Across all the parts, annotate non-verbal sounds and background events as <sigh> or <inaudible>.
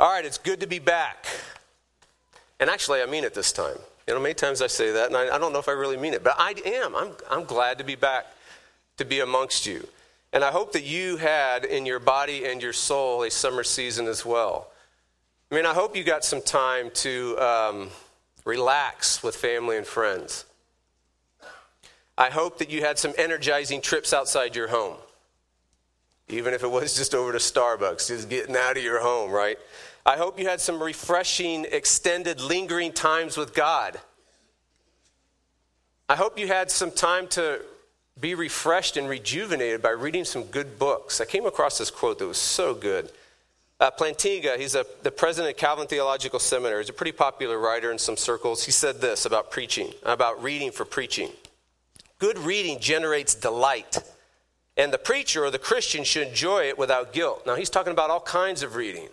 All right, it's good to be back. And actually, I mean it this time. You know, many times I say that, and I, I don't know if I really mean it, but I am. I'm, I'm glad to be back to be amongst you. And I hope that you had in your body and your soul a summer season as well. I mean, I hope you got some time to um, relax with family and friends. I hope that you had some energizing trips outside your home, even if it was just over to Starbucks, just getting out of your home, right? I hope you had some refreshing, extended, lingering times with God. I hope you had some time to be refreshed and rejuvenated by reading some good books. I came across this quote that was so good. Uh, Plantinga, he's a, the president of Calvin Theological Seminary. He's a pretty popular writer in some circles. He said this about preaching, about reading for preaching. Good reading generates delight, and the preacher or the Christian should enjoy it without guilt. Now, he's talking about all kinds of reading.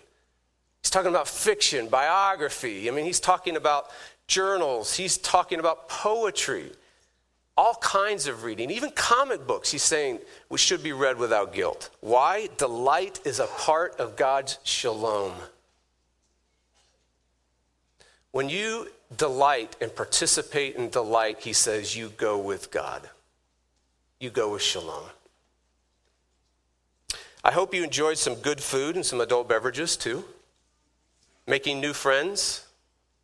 He's talking about fiction, biography. I mean, he's talking about journals. He's talking about poetry all kinds of reading, even comic books, he's saying we should be read without guilt. Why? Delight is a part of God's shalom. When you delight and participate in delight, he says, you go with God. You go with shalom. I hope you enjoyed some good food and some adult beverages too. Making new friends,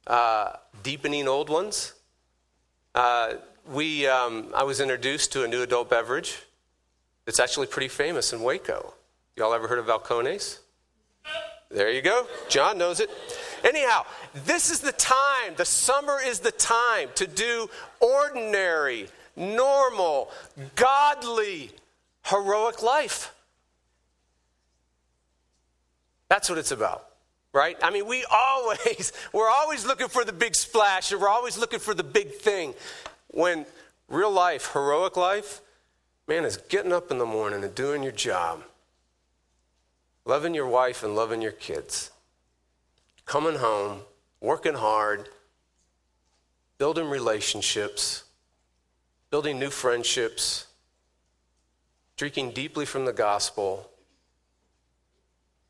uh, deepening old ones. Uh, we, um, I was introduced to a new adult beverage that's actually pretty famous in Waco. Y'all ever heard of Balcones? There you go. John knows it. Anyhow, this is the time, the summer is the time to do ordinary, normal, godly, heroic life. That's what it's about, right? I mean, we always, <laughs> we're always looking for the big splash, and we're always looking for the big thing. When real life, heroic life, man, is getting up in the morning and doing your job, loving your wife and loving your kids, coming home, working hard, building relationships, building new friendships, drinking deeply from the gospel,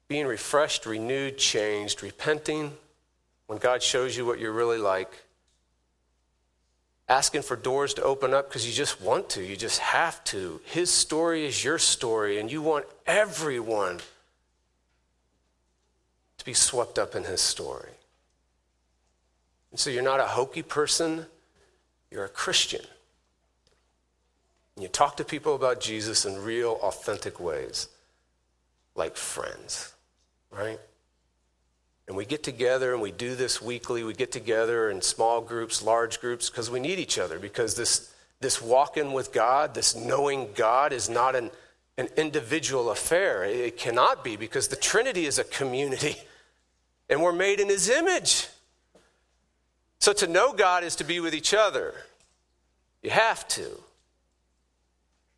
being refreshed, renewed, changed, repenting when God shows you what you're really like asking for doors to open up because you just want to, you just have to. His story is your story, and you want everyone to be swept up in his story. And so you're not a hokey person, you're a Christian. And you talk to people about Jesus in real, authentic ways, like friends, right? And we get together and we do this weekly. We get together in small groups, large groups, because we need each other. Because this, this walking with God, this knowing God, is not an, an individual affair. It cannot be because the Trinity is a community <laughs> and we're made in His image. So to know God is to be with each other. You have to.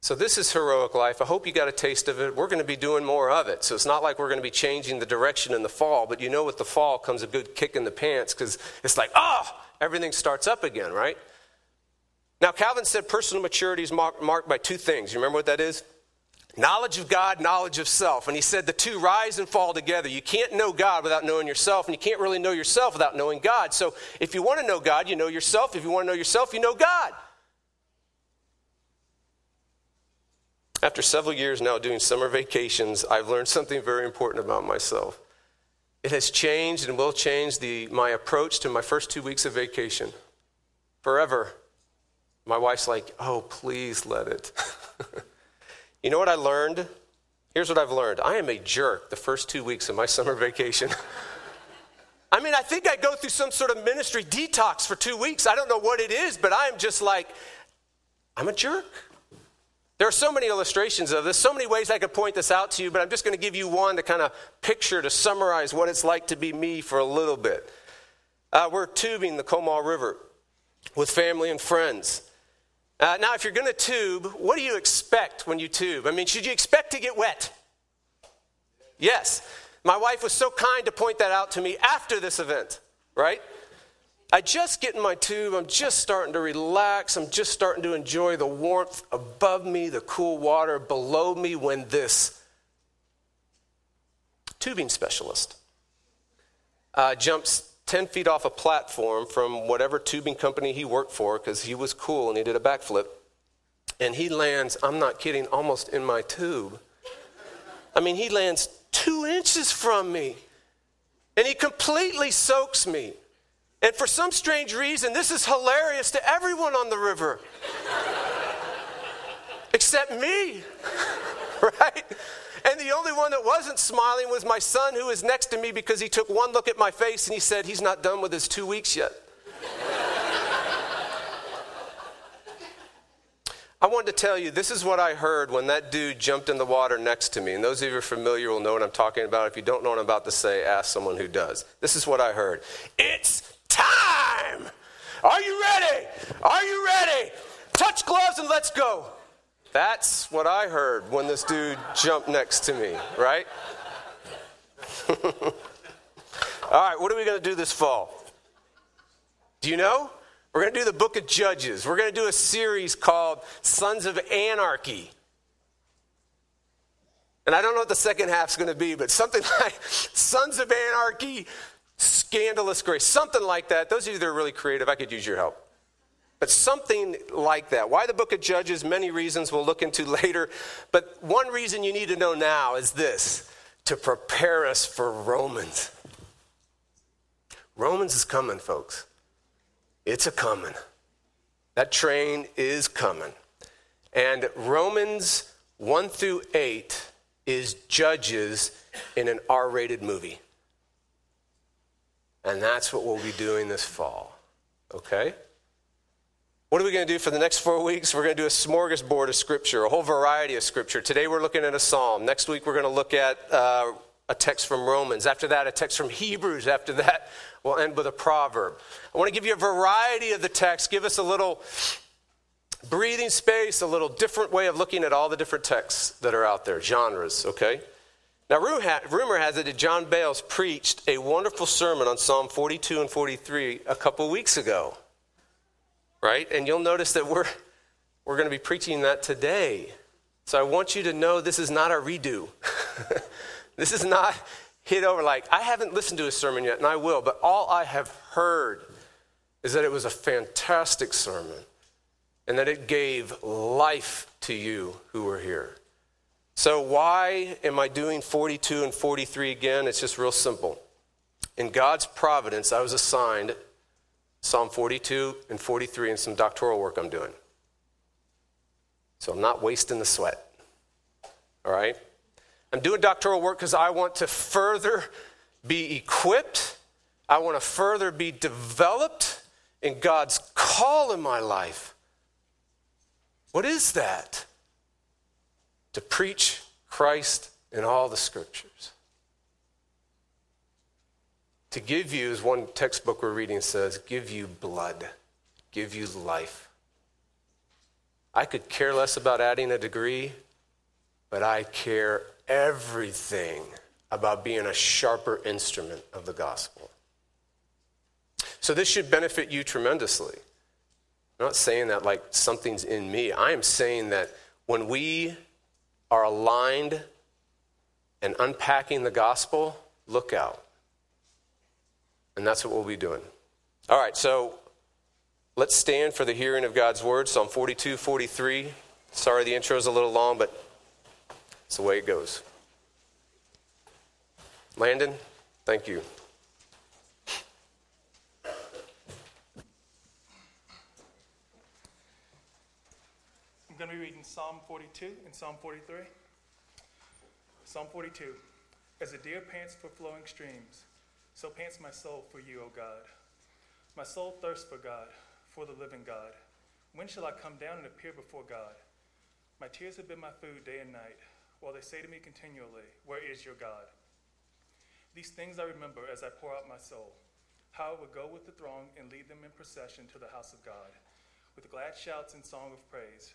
So, this is heroic life. I hope you got a taste of it. We're going to be doing more of it. So, it's not like we're going to be changing the direction in the fall, but you know, with the fall comes a good kick in the pants because it's like, oh, everything starts up again, right? Now, Calvin said personal maturity is marked, marked by two things. You remember what that is? Knowledge of God, knowledge of self. And he said the two rise and fall together. You can't know God without knowing yourself, and you can't really know yourself without knowing God. So, if you want to know God, you know yourself. If you want to know yourself, you know God. After several years now doing summer vacations, I've learned something very important about myself. It has changed and will change the, my approach to my first two weeks of vacation forever. My wife's like, oh, please let it. <laughs> you know what I learned? Here's what I've learned I am a jerk the first two weeks of my summer vacation. <laughs> I mean, I think I go through some sort of ministry detox for two weeks. I don't know what it is, but I am just like, I'm a jerk. There are so many illustrations of this, so many ways I could point this out to you, but I'm just going to give you one to kind of picture, to summarize what it's like to be me for a little bit. Uh, we're tubing the Comal River with family and friends. Uh, now, if you're going to tube, what do you expect when you tube? I mean, should you expect to get wet? Yes. My wife was so kind to point that out to me after this event, right? I just get in my tube. I'm just starting to relax. I'm just starting to enjoy the warmth above me, the cool water below me when this tubing specialist uh, jumps 10 feet off a platform from whatever tubing company he worked for because he was cool and he did a backflip. And he lands, I'm not kidding, almost in my tube. I mean, he lands two inches from me. And he completely soaks me. And for some strange reason, this is hilarious to everyone on the river, except me, <laughs> right? And the only one that wasn't smiling was my son, who was next to me because he took one look at my face and he said, He's not done with his two weeks yet. <laughs> I wanted to tell you, this is what I heard when that dude jumped in the water next to me. And those of you who are familiar will know what I'm talking about. If you don't know what I'm about to say, ask someone who does. This is what I heard It's time! Are you ready? Are you ready? Touch gloves and let's go. That's what I heard when this dude jumped next to me, right? <laughs> All right, what are we going to do this fall? Do you know? We're going to do the book of Judges. We're going to do a series called Sons of Anarchy. And I don't know what the second half's going to be, but something <laughs> like Sons of Anarchy, Scandalous Grace, something like that. Those of you that are really creative, I could use your help. But something like that. Why the book of Judges? Many reasons we'll look into <laughs> later. But one reason you need to know now is this to prepare us for Romans. Romans is coming, folks. It's a coming. That train is coming. And Romans 1 through 8 is Judges in an R rated movie. And that's what we'll be doing this fall. Okay? What are we going to do for the next four weeks? We're going to do a smorgasbord of scripture, a whole variety of scripture. Today we're looking at a psalm. Next week we're going to look at uh, a text from Romans. After that, a text from Hebrews. After that, we'll end with a proverb. I want to give you a variety of the text, give us a little breathing space, a little different way of looking at all the different texts that are out there, genres, okay? Now, rumor has it that John Bales preached a wonderful sermon on Psalm 42 and 43 a couple weeks ago right? And you'll notice that we're, we're going to be preaching that today. So I want you to know this is not a redo. <laughs> this is not hit over like, I haven't listened to a sermon yet, and I will, but all I have heard is that it was a fantastic sermon and that it gave life to you who were here. So, why am I doing 42 and 43 again? It's just real simple. In God's providence, I was assigned Psalm 42 and 43 and some doctoral work I'm doing. So I'm not wasting the sweat. All right? I'm doing doctoral work because I want to further be equipped, I want to further be developed in God's call in my life. What is that? To preach Christ in all the scriptures. To give you, as one textbook we're reading says, give you blood, give you life. I could care less about adding a degree, but I care everything about being a sharper instrument of the gospel. So this should benefit you tremendously. I'm not saying that like something's in me. I am saying that when we are aligned and unpacking the gospel, look out. And that's what we'll be doing. All right, so let's stand for the hearing of God's word. Psalm 42, 43. Sorry the intro is a little long, but it's the way it goes. Landon, thank you. I'm going to be reading Psalm 42 and Psalm 43. Psalm 42. As a deer pants for flowing streams, so pants my soul for you, O God. My soul thirsts for God, for the living God. When shall I come down and appear before God? My tears have been my food day and night, while they say to me continually, Where is your God? These things I remember as I pour out my soul, how I would go with the throng and lead them in procession to the house of God, with glad shouts and song of praise,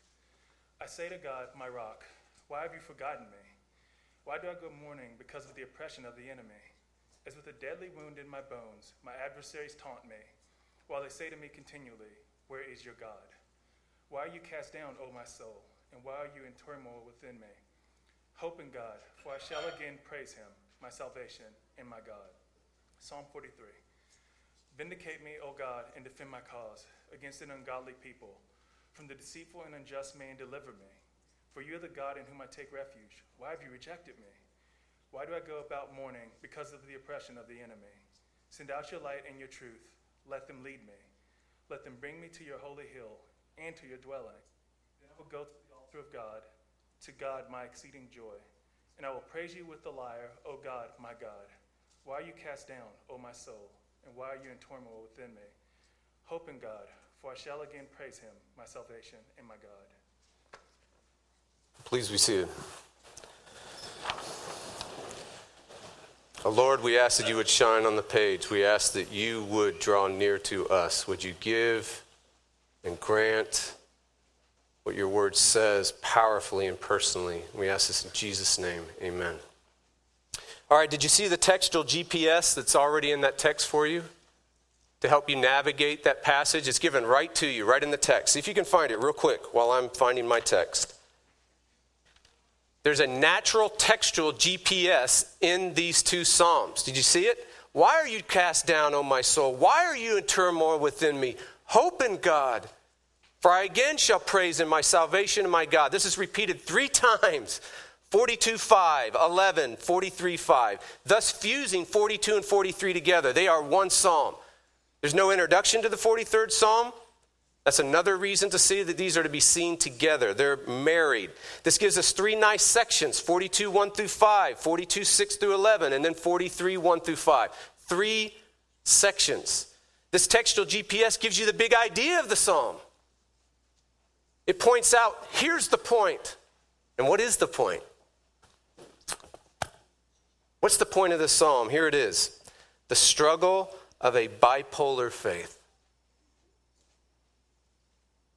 I say to God, my rock, why have you forgotten me? Why do I go mourning because of the oppression of the enemy? As with a deadly wound in my bones, my adversaries taunt me, while they say to me continually, Where is your God? Why are you cast down, O my soul, and why are you in turmoil within me? Hope in God, for I shall again praise him, my salvation and my God. Psalm 43. Vindicate me, O God, and defend my cause against an ungodly people. From the deceitful and unjust man, deliver me. For you are the God in whom I take refuge. Why have you rejected me? Why do I go about mourning because of the oppression of the enemy? Send out your light and your truth. Let them lead me. Let them bring me to your holy hill and to your dwelling. Then I will go to the altar of God, to God my exceeding joy. And I will praise you with the lyre, O God, my God. Why are you cast down, O my soul? And why are you in turmoil within me? Hope in God, for I shall again praise him, my salvation and my God. Please be seated. Oh, Lord, we ask that you would shine on the page. We ask that you would draw near to us. Would you give and grant what your word says powerfully and personally? We ask this in Jesus' name. Amen. All right, did you see the textual GPS that's already in that text for you? To help you navigate that passage? It's given right to you, right in the text. See if you can find it real quick while I'm finding my text. There's a natural textual GPS in these two Psalms. Did you see it? Why are you cast down, O my soul? Why are you in turmoil within me? Hope in God, for I again shall praise in my salvation my God. This is repeated three <laughs> times 42 5, 11, 43 5. Thus fusing 42 and 43 together. They are one psalm. There's no introduction to the 43rd psalm. That's another reason to see that these are to be seen together. They're married. This gives us three nice sections 42, 1 through 5, 42, 6 through 11, and then 43, 1 through 5. Three sections. This textual GPS gives you the big idea of the psalm. It points out here's the point. And what is the point? What's the point of this psalm? Here it is the struggle of a bipolar faith.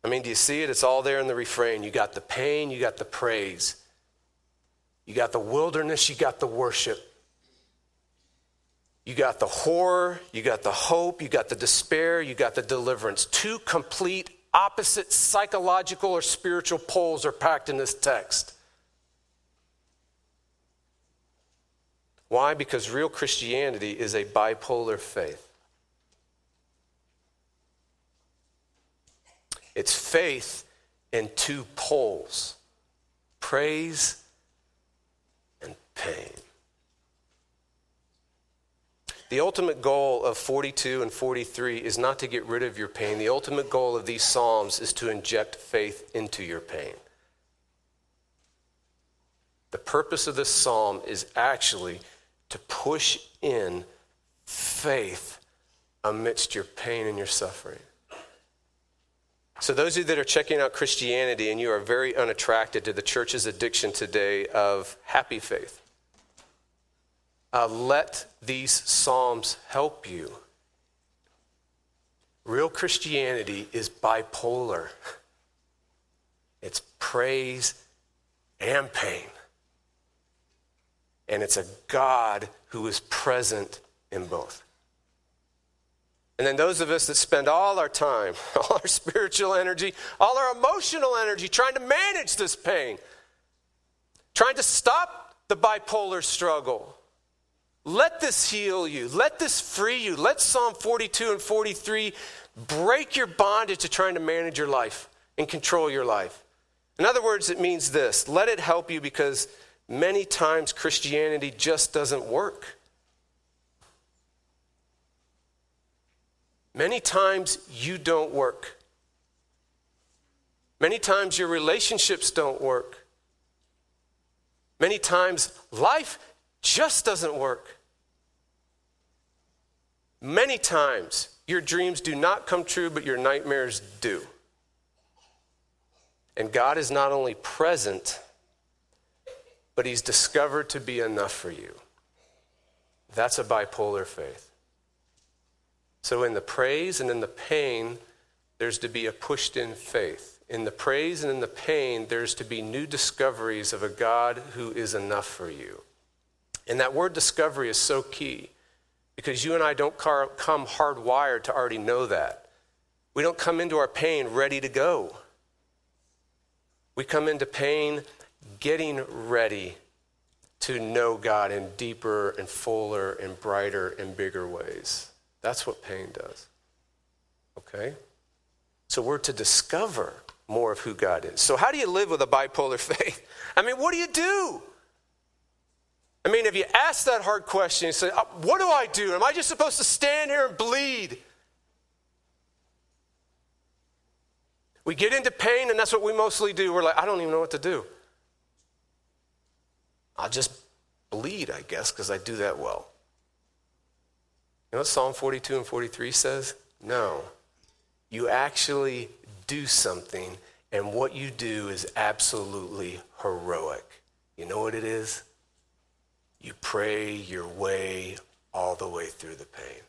I mean, do you see it? It's all there in the refrain. You got the pain, you got the praise. You got the wilderness, you got the worship. You got the horror, you got the hope, you got the despair, you got the deliverance. Two complete opposite psychological or spiritual poles are packed in this text. Why? Because real Christianity is a bipolar faith. It's faith in two poles praise and pain. The ultimate goal of 42 and 43 is not to get rid of your pain. The ultimate goal of these Psalms is to inject faith into your pain. The purpose of this psalm is actually to push in faith amidst your pain and your suffering. So, those of you that are checking out Christianity and you are very unattracted to the church's addiction today of happy faith, uh, let these Psalms help you. Real Christianity is bipolar, it's praise and pain. And it's a God who is present in both. And then those of us that spend all our time, <laughs> all our spiritual energy, all our emotional energy trying to manage this pain, trying to stop the bipolar struggle. Let this heal you. Let this free you. Let Psalm 42 and 43 break your bondage to trying to manage your life and control your life. In other words, it means this let it help you because many times Christianity just doesn't work. Many times you don't work. Many times your relationships don't work. Many times life just doesn't work. Many times your dreams do not come true, but your nightmares do. And God is not only present, but He's discovered to be enough for you. That's a bipolar faith. So, in the praise and in the pain, there's to be a pushed in faith. In the praise and in the pain, there's to be new discoveries of a God who is enough for you. And that word discovery is so key because you and I don't come hardwired to already know that. We don't come into our pain ready to go. We come into pain getting ready to know God in deeper and fuller and brighter and bigger ways. That's what pain does. Okay? So we're to discover more of who God is. So, how do you live with a bipolar <laughs> faith? I mean, what do you do? I mean, if you ask that hard question, you say, uh, What do I do? Am I just supposed to stand here and bleed? We get into pain, and that's what we mostly do. We're like, I don't even know what to do. I'll just bleed, I guess, because I do that well. You know what Psalm 42 and 43 says? No. You actually do something, and what you do is absolutely heroic. You know what it is? You pray your way all the way through the pain.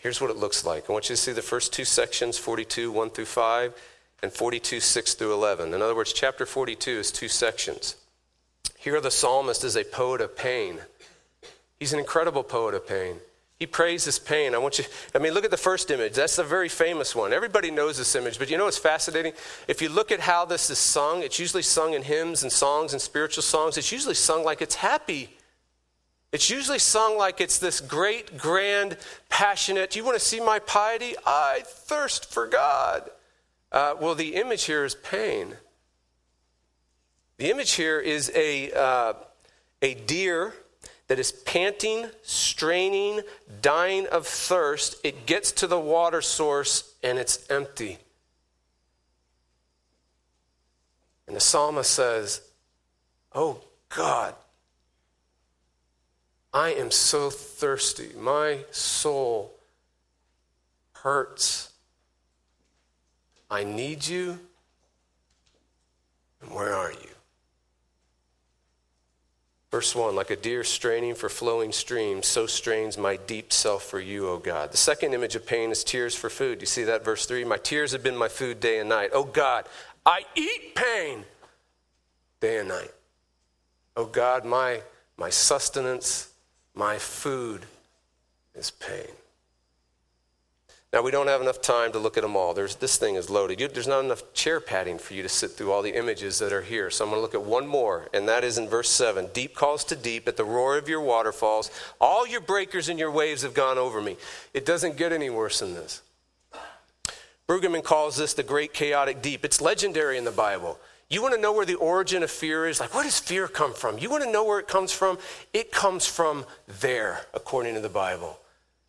Here's what it looks like. I want you to see the first two sections 42, 1 through 5, and 42, 6 through 11. In other words, chapter 42 is two sections. Here, the psalmist is a poet of pain. He's an incredible poet of pain. He prays his pain. I want you, I mean, look at the first image. That's the very famous one. Everybody knows this image, but you know what's fascinating? If you look at how this is sung, it's usually sung in hymns and songs and spiritual songs. It's usually sung like it's happy. It's usually sung like it's this great, grand, passionate, Do you want to see my piety? I thirst for God. Uh, well, the image here is pain. The image here is a, uh, a deer that is panting, straining, dying of thirst. It gets to the water source and it's empty. And the psalmist says, Oh God, I am so thirsty. My soul hurts. I need you. And where are you? Verse 1 Like a deer straining for flowing streams, so strains my deep self for you, O God. The second image of pain is tears for food. You see that, verse 3? My tears have been my food day and night. Oh God, I eat pain day and night. Oh God, my, my sustenance, my food is pain. Now, we don't have enough time to look at them all. There's, this thing is loaded. You, there's not enough chair padding for you to sit through all the images that are here. So I'm going to look at one more, and that is in verse 7. Deep calls to deep at the roar of your waterfalls. All your breakers and your waves have gone over me. It doesn't get any worse than this. Brueggemann calls this the great chaotic deep. It's legendary in the Bible. You want to know where the origin of fear is? Like, where does fear come from? You want to know where it comes from? It comes from there, according to the Bible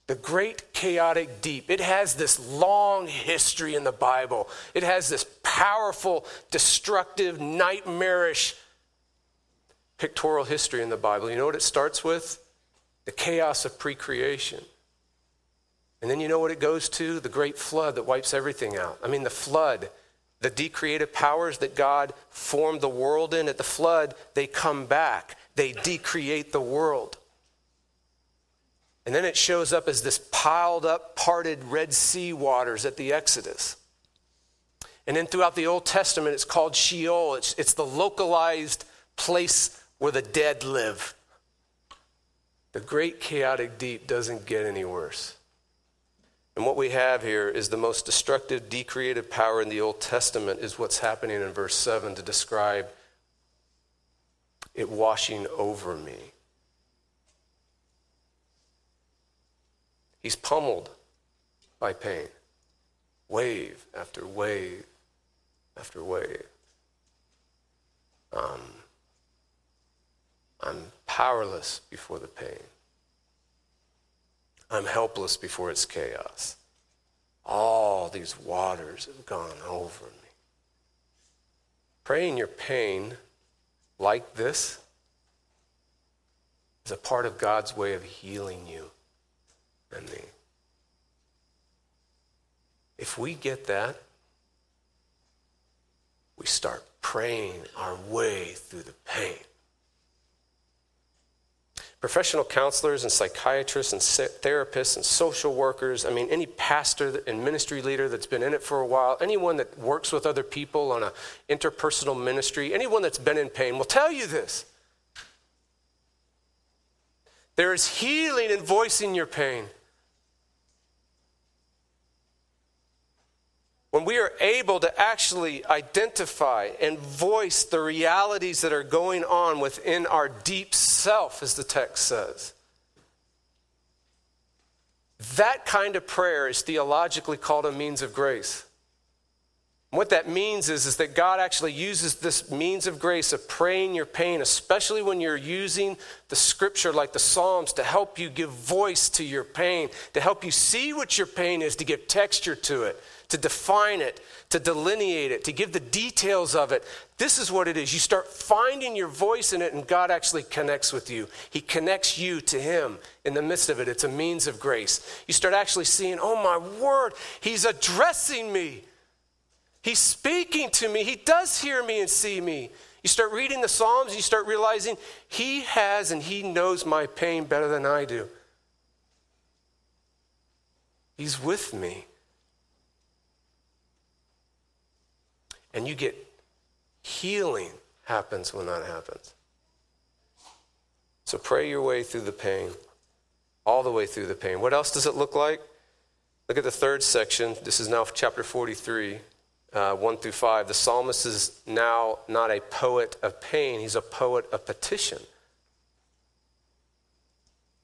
the great chaotic deep. It has this long history in the Bible. It has this powerful, destructive, nightmarish pictorial history in the Bible. You know what it starts with? The chaos of pre-creation. And then you know what it goes to? The great flood that wipes everything out. I mean, the flood, the decreative powers that God formed the world in at the flood, they come back. They decreate the world. And then it shows up as this piled up, parted Red Sea waters at the Exodus. And then throughout the Old Testament, it's called Sheol. It's, it's the localized place where the dead live. The great chaotic deep doesn't get any worse. And what we have here is the most destructive, decreative power in the Old Testament, is what's happening in verse 7 to describe it washing over me. He's pummeled by pain, wave after wave after wave. Um, I'm powerless before the pain. I'm helpless before its chaos. All these waters have gone over me. Praying your pain like this is a part of God's way of healing you me. If we get that, we start praying our way through the pain. professional counselors and psychiatrists and therapists and social workers. I mean, any pastor and ministry leader that's been in it for a while, anyone that works with other people on an interpersonal ministry, anyone that's been in pain will tell you this. There is healing in voicing your pain. When we are able to actually identify and voice the realities that are going on within our deep self, as the text says, that kind of prayer is theologically called a means of grace. What that means is, is that God actually uses this means of grace of praying your pain, especially when you're using the scripture like the Psalms to help you give voice to your pain, to help you see what your pain is, to give texture to it to define it, to delineate it, to give the details of it. This is what it is. You start finding your voice in it, and God actually connects with you. He connects you to Him in the midst of it. It's a means of grace. You start actually seeing, oh my word, He's addressing me. He's speaking to me. He does hear me and see me. You start reading the Psalms, you start realizing He has and He knows my pain better than I do. He's with me. And you get healing happens when that happens. So pray your way through the pain, all the way through the pain. What else does it look like? Look at the third section. This is now chapter 43, uh, 1 through 5. The psalmist is now not a poet of pain, he's a poet of petition.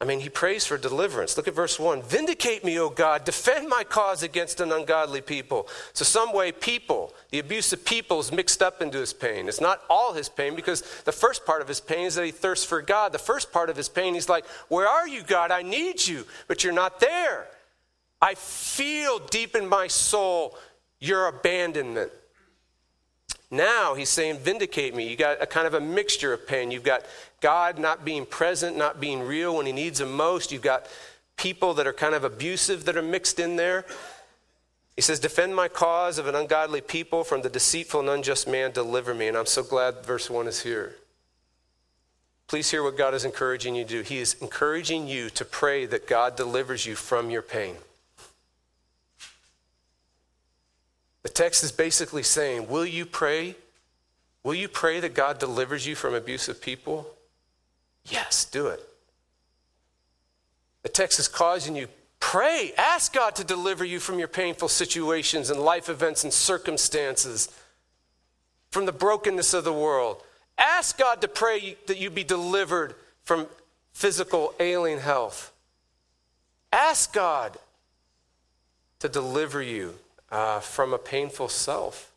I mean, he prays for deliverance. Look at verse 1. Vindicate me, O God. Defend my cause against an ungodly people. So, some way, people, the abuse of people is mixed up into his pain. It's not all his pain because the first part of his pain is that he thirsts for God. The first part of his pain, he's like, Where are you, God? I need you, but you're not there. I feel deep in my soul your abandonment. Now he's saying, Vindicate me. You got a kind of a mixture of pain. You've got God not being present, not being real when he needs him most. You've got people that are kind of abusive that are mixed in there. He says, Defend my cause of an ungodly people from the deceitful and unjust man, deliver me. And I'm so glad verse 1 is here. Please hear what God is encouraging you to do. He is encouraging you to pray that God delivers you from your pain. The text is basically saying, Will you pray? Will you pray that God delivers you from abusive people? Yes, do it. The text is causing you pray, ask God to deliver you from your painful situations and life events and circumstances, from the brokenness of the world. Ask God to pray that you be delivered from physical ailing health. Ask God to deliver you uh, from a painful self,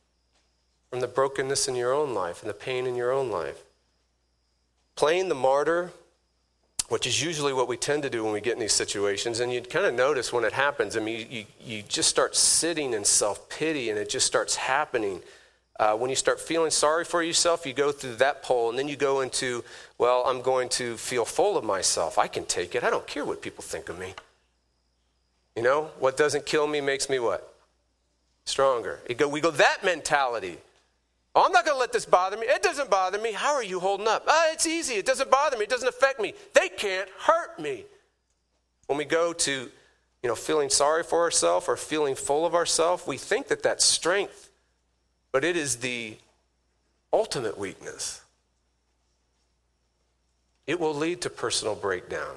from the brokenness in your own life and the pain in your own life. Playing the martyr, which is usually what we tend to do when we get in these situations, and you kind of notice when it happens. I mean, you, you just start sitting in self pity, and it just starts happening. Uh, when you start feeling sorry for yourself, you go through that pole, and then you go into, well, I'm going to feel full of myself. I can take it. I don't care what people think of me. You know, what doesn't kill me makes me what? Stronger. Go, we go that mentality. Oh, I'm not going to let this bother me. It doesn't bother me. How are you holding up? Ah, it's easy. It doesn't bother me. It doesn't affect me. They can't hurt me. When we go to, you know, feeling sorry for ourselves or feeling full of ourselves, we think that that's strength, but it is the ultimate weakness. It will lead to personal breakdown.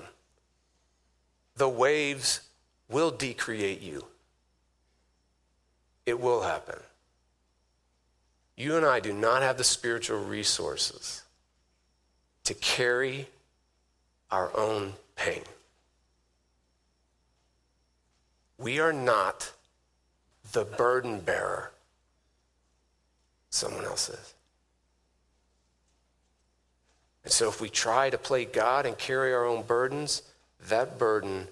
The waves will decreate you. It will happen. You and I do not have the spiritual resources to carry our own pain. We are not the burden bearer. Someone else is. And so, if we try to play God and carry our own burdens, that burden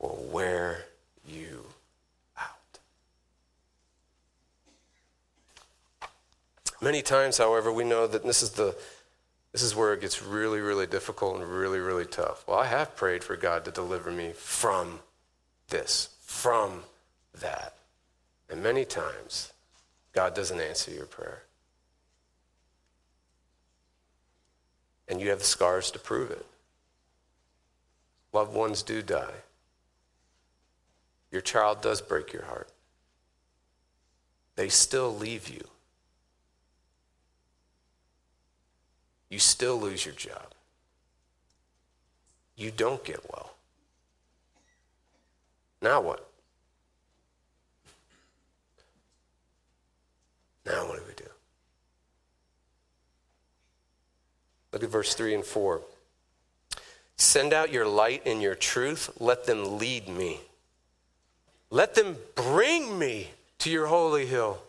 will wear you Many times, however, we know that this is the this is where it gets really, really difficult and really, really tough. Well, I have prayed for God to deliver me from this, from that. And many times, God doesn't answer your prayer. And you have the scars to prove it. loved ones do die. Your child does break your heart. They still leave you. You still lose your job. You don't get well. Now what? Now what do we do? Look at verse 3 and 4. Send out your light and your truth. Let them lead me. Let them bring me to your holy hill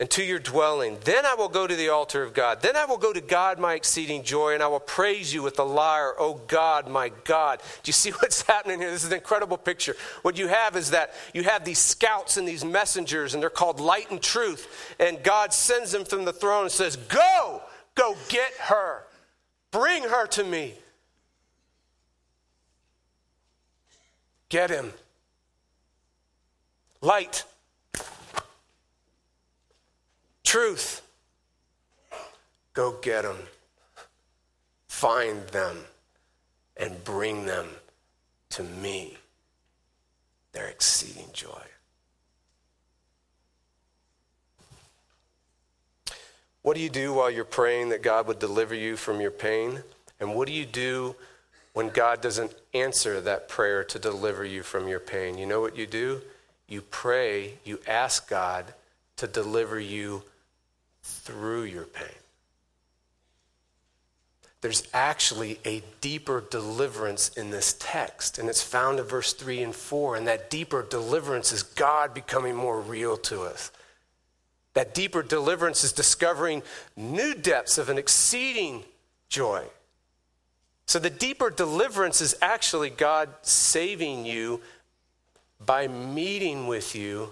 and to your dwelling. Then I will go to the altar of God. Then I will go to God, my exceeding joy, and I will praise you with the lyre, O God, my God. Do you see <laughs> what's happening here? This is an incredible picture. What you have is that you have these scouts and these messengers, and they're called light and truth. And God sends them from the throne and says, Go, go get her, bring her to me. Get him. Light. Truth. Go get them. Find them and bring them to me. Their exceeding joy. What do you do while you're praying that God would deliver you from your pain? And what do you do when God doesn't answer that prayer to deliver you from your pain? You know what you do? You pray, you ask God to deliver you through your pain. There's actually a deeper deliverance in this text, and it's found in verse 3 and 4. And that deeper deliverance is God becoming more real to us. That deeper deliverance is discovering new depths of an exceeding joy. So, the deeper deliverance is actually God saving you by meeting with you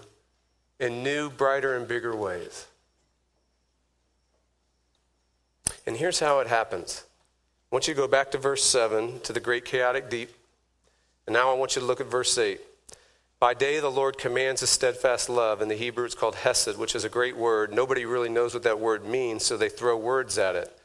in new, brighter, and bigger ways. And here's how it happens. I want you to go back to verse 7 to the great chaotic deep. And now I want you to look at verse 8. By day, the Lord commands a steadfast love. In the Hebrew, it's called hesed, which is a great word. Nobody really knows what that word means, so they throw words at it.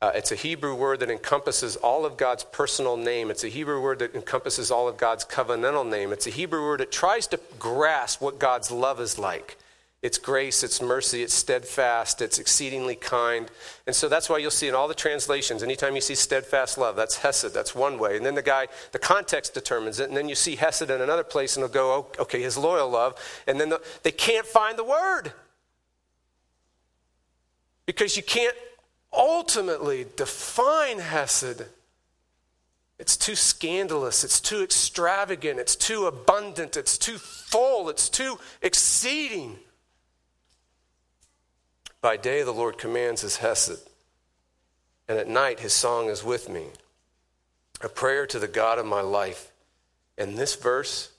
Uh, it's a Hebrew word that encompasses all of God's personal name. It's a Hebrew word that encompasses all of God's covenantal name. It's a Hebrew word that tries to grasp what God's love is like. It's grace, it's mercy, it's steadfast, it's exceedingly kind. And so that's why you'll see in all the translations, anytime you see steadfast love, that's Hesed, that's one way. And then the guy, the context determines it. And then you see Hesed in another place and they'll go, oh, okay, his loyal love. And then the, they can't find the word. Because you can't ultimately define Hesed. It's too scandalous, it's too extravagant, it's too abundant, it's too full, it's too exceeding. By day, the Lord commands his Hesed, and at night, his song is with me, a prayer to the God of my life. And this verse,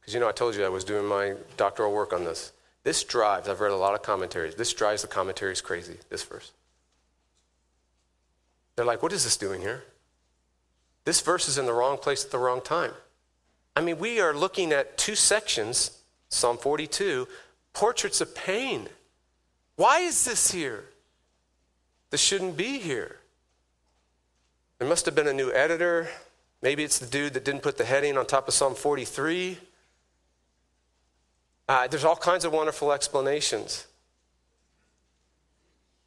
because you know, I told you I was doing my doctoral work on this. This drives, I've read a lot of commentaries, this drives the commentaries crazy, this verse. They're like, what is this doing here? This verse is in the wrong place at the wrong time. I mean, we are looking at two sections, Psalm 42, portraits of pain. Why is this here? This shouldn't be here. There must have been a new editor. Maybe it's the dude that didn't put the heading on top of Psalm 43. Uh, there's all kinds of wonderful explanations.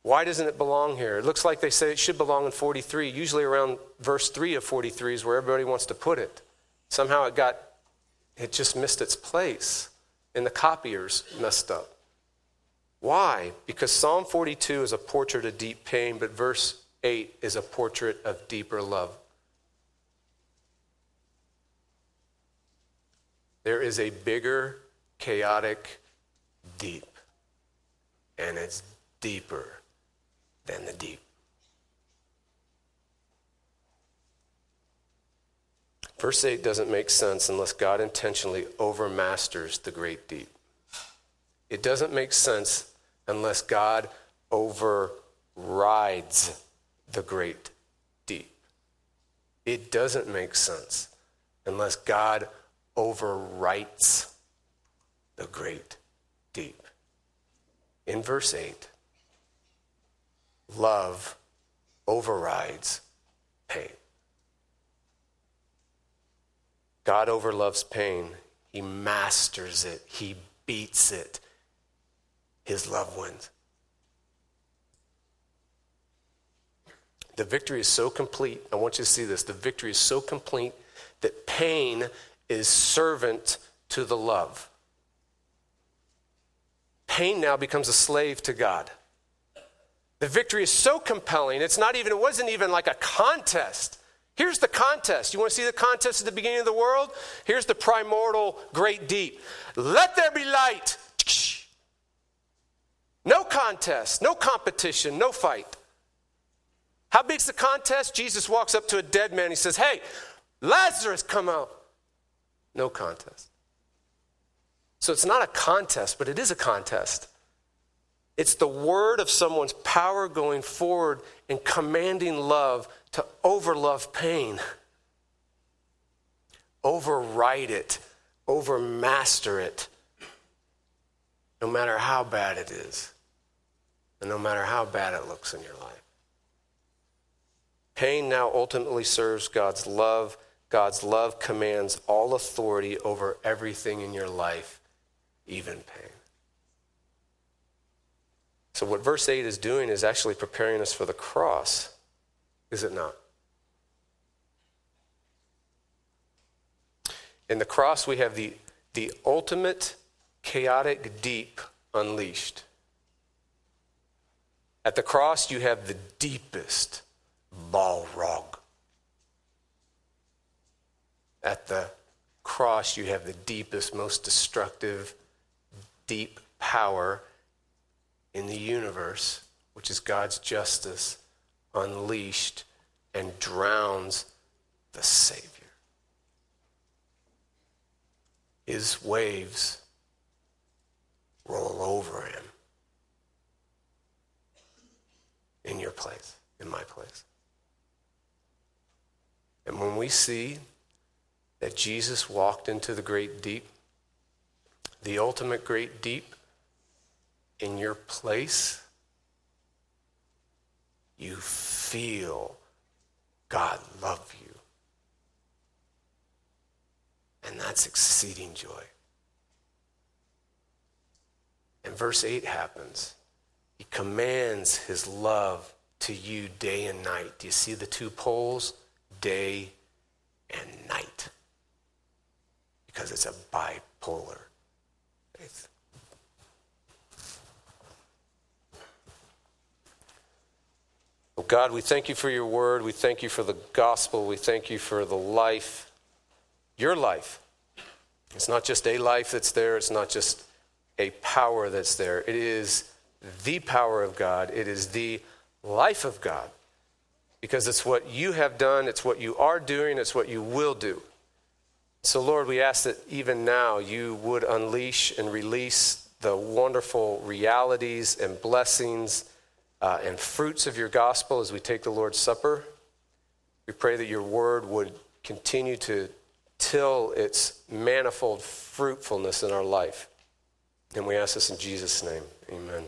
Why doesn't it belong here? It looks like they say it should belong in 43. Usually around verse 3 of 43 is where everybody wants to put it. Somehow it got, it just missed its place, and the copiers messed up. Why? Because Psalm 42 is a portrait of deep pain, but verse 8 is a portrait of deeper love. There is a bigger, chaotic deep, and it's deeper than the deep. Verse 8 doesn't make sense unless God intentionally overmasters the great deep. It doesn't make sense unless God overrides the great deep. It doesn't make sense unless God overwrites the great deep. In verse 8, love overrides pain. God overloves pain. He masters it, He beats it. His love wins. The victory is so complete. I want you to see this. The victory is so complete that pain is servant to the love. Pain now becomes a slave to God. The victory is so compelling, it's not even, it wasn't even like a contest. Here's the contest. You want to see the contest at the beginning of the world? Here's the primordial great deep. Let there be light. No contest, no competition, no fight. How big's the contest? Jesus walks up to a dead man. He says, Hey, Lazarus, come out. No contest. So it's not a contest, but it is a contest. It's the word of someone's power going forward and commanding love to overlove pain, override it, overmaster it, no matter how bad it is, and no matter how bad it looks in your life. Pain now ultimately serves God's love. God's love commands all authority over everything in your life, even pain. So, what verse 8 is doing is actually preparing us for the cross, is it not? In the cross, we have the, the ultimate chaotic deep unleashed. At the cross, you have the deepest Balrog. At the cross, you have the deepest, most destructive, deep power in the universe, which is God's justice, unleashed and drowns the Savior. His waves roll over him in your place, in my place. And when we see that Jesus walked into the great deep, the ultimate great deep, in your place, you feel God love you. And that's exceeding joy. And verse 8 happens. He commands his love to you day and night. Do you see the two poles? Day and night. Because it's a bipolar faith. Oh, God, we thank you for your word. We thank you for the gospel. We thank you for the life, your life. It's not just a life that's there, it's not just a power that's there. It is the power of God, it is the life of God. Because it's what you have done, it's what you are doing, it's what you will do. So, Lord, we ask that even now you would unleash and release the wonderful realities and blessings uh, and fruits of your gospel as we take the Lord's Supper. We pray that your word would continue to till its manifold fruitfulness in our life. And we ask this in Jesus' name. Amen.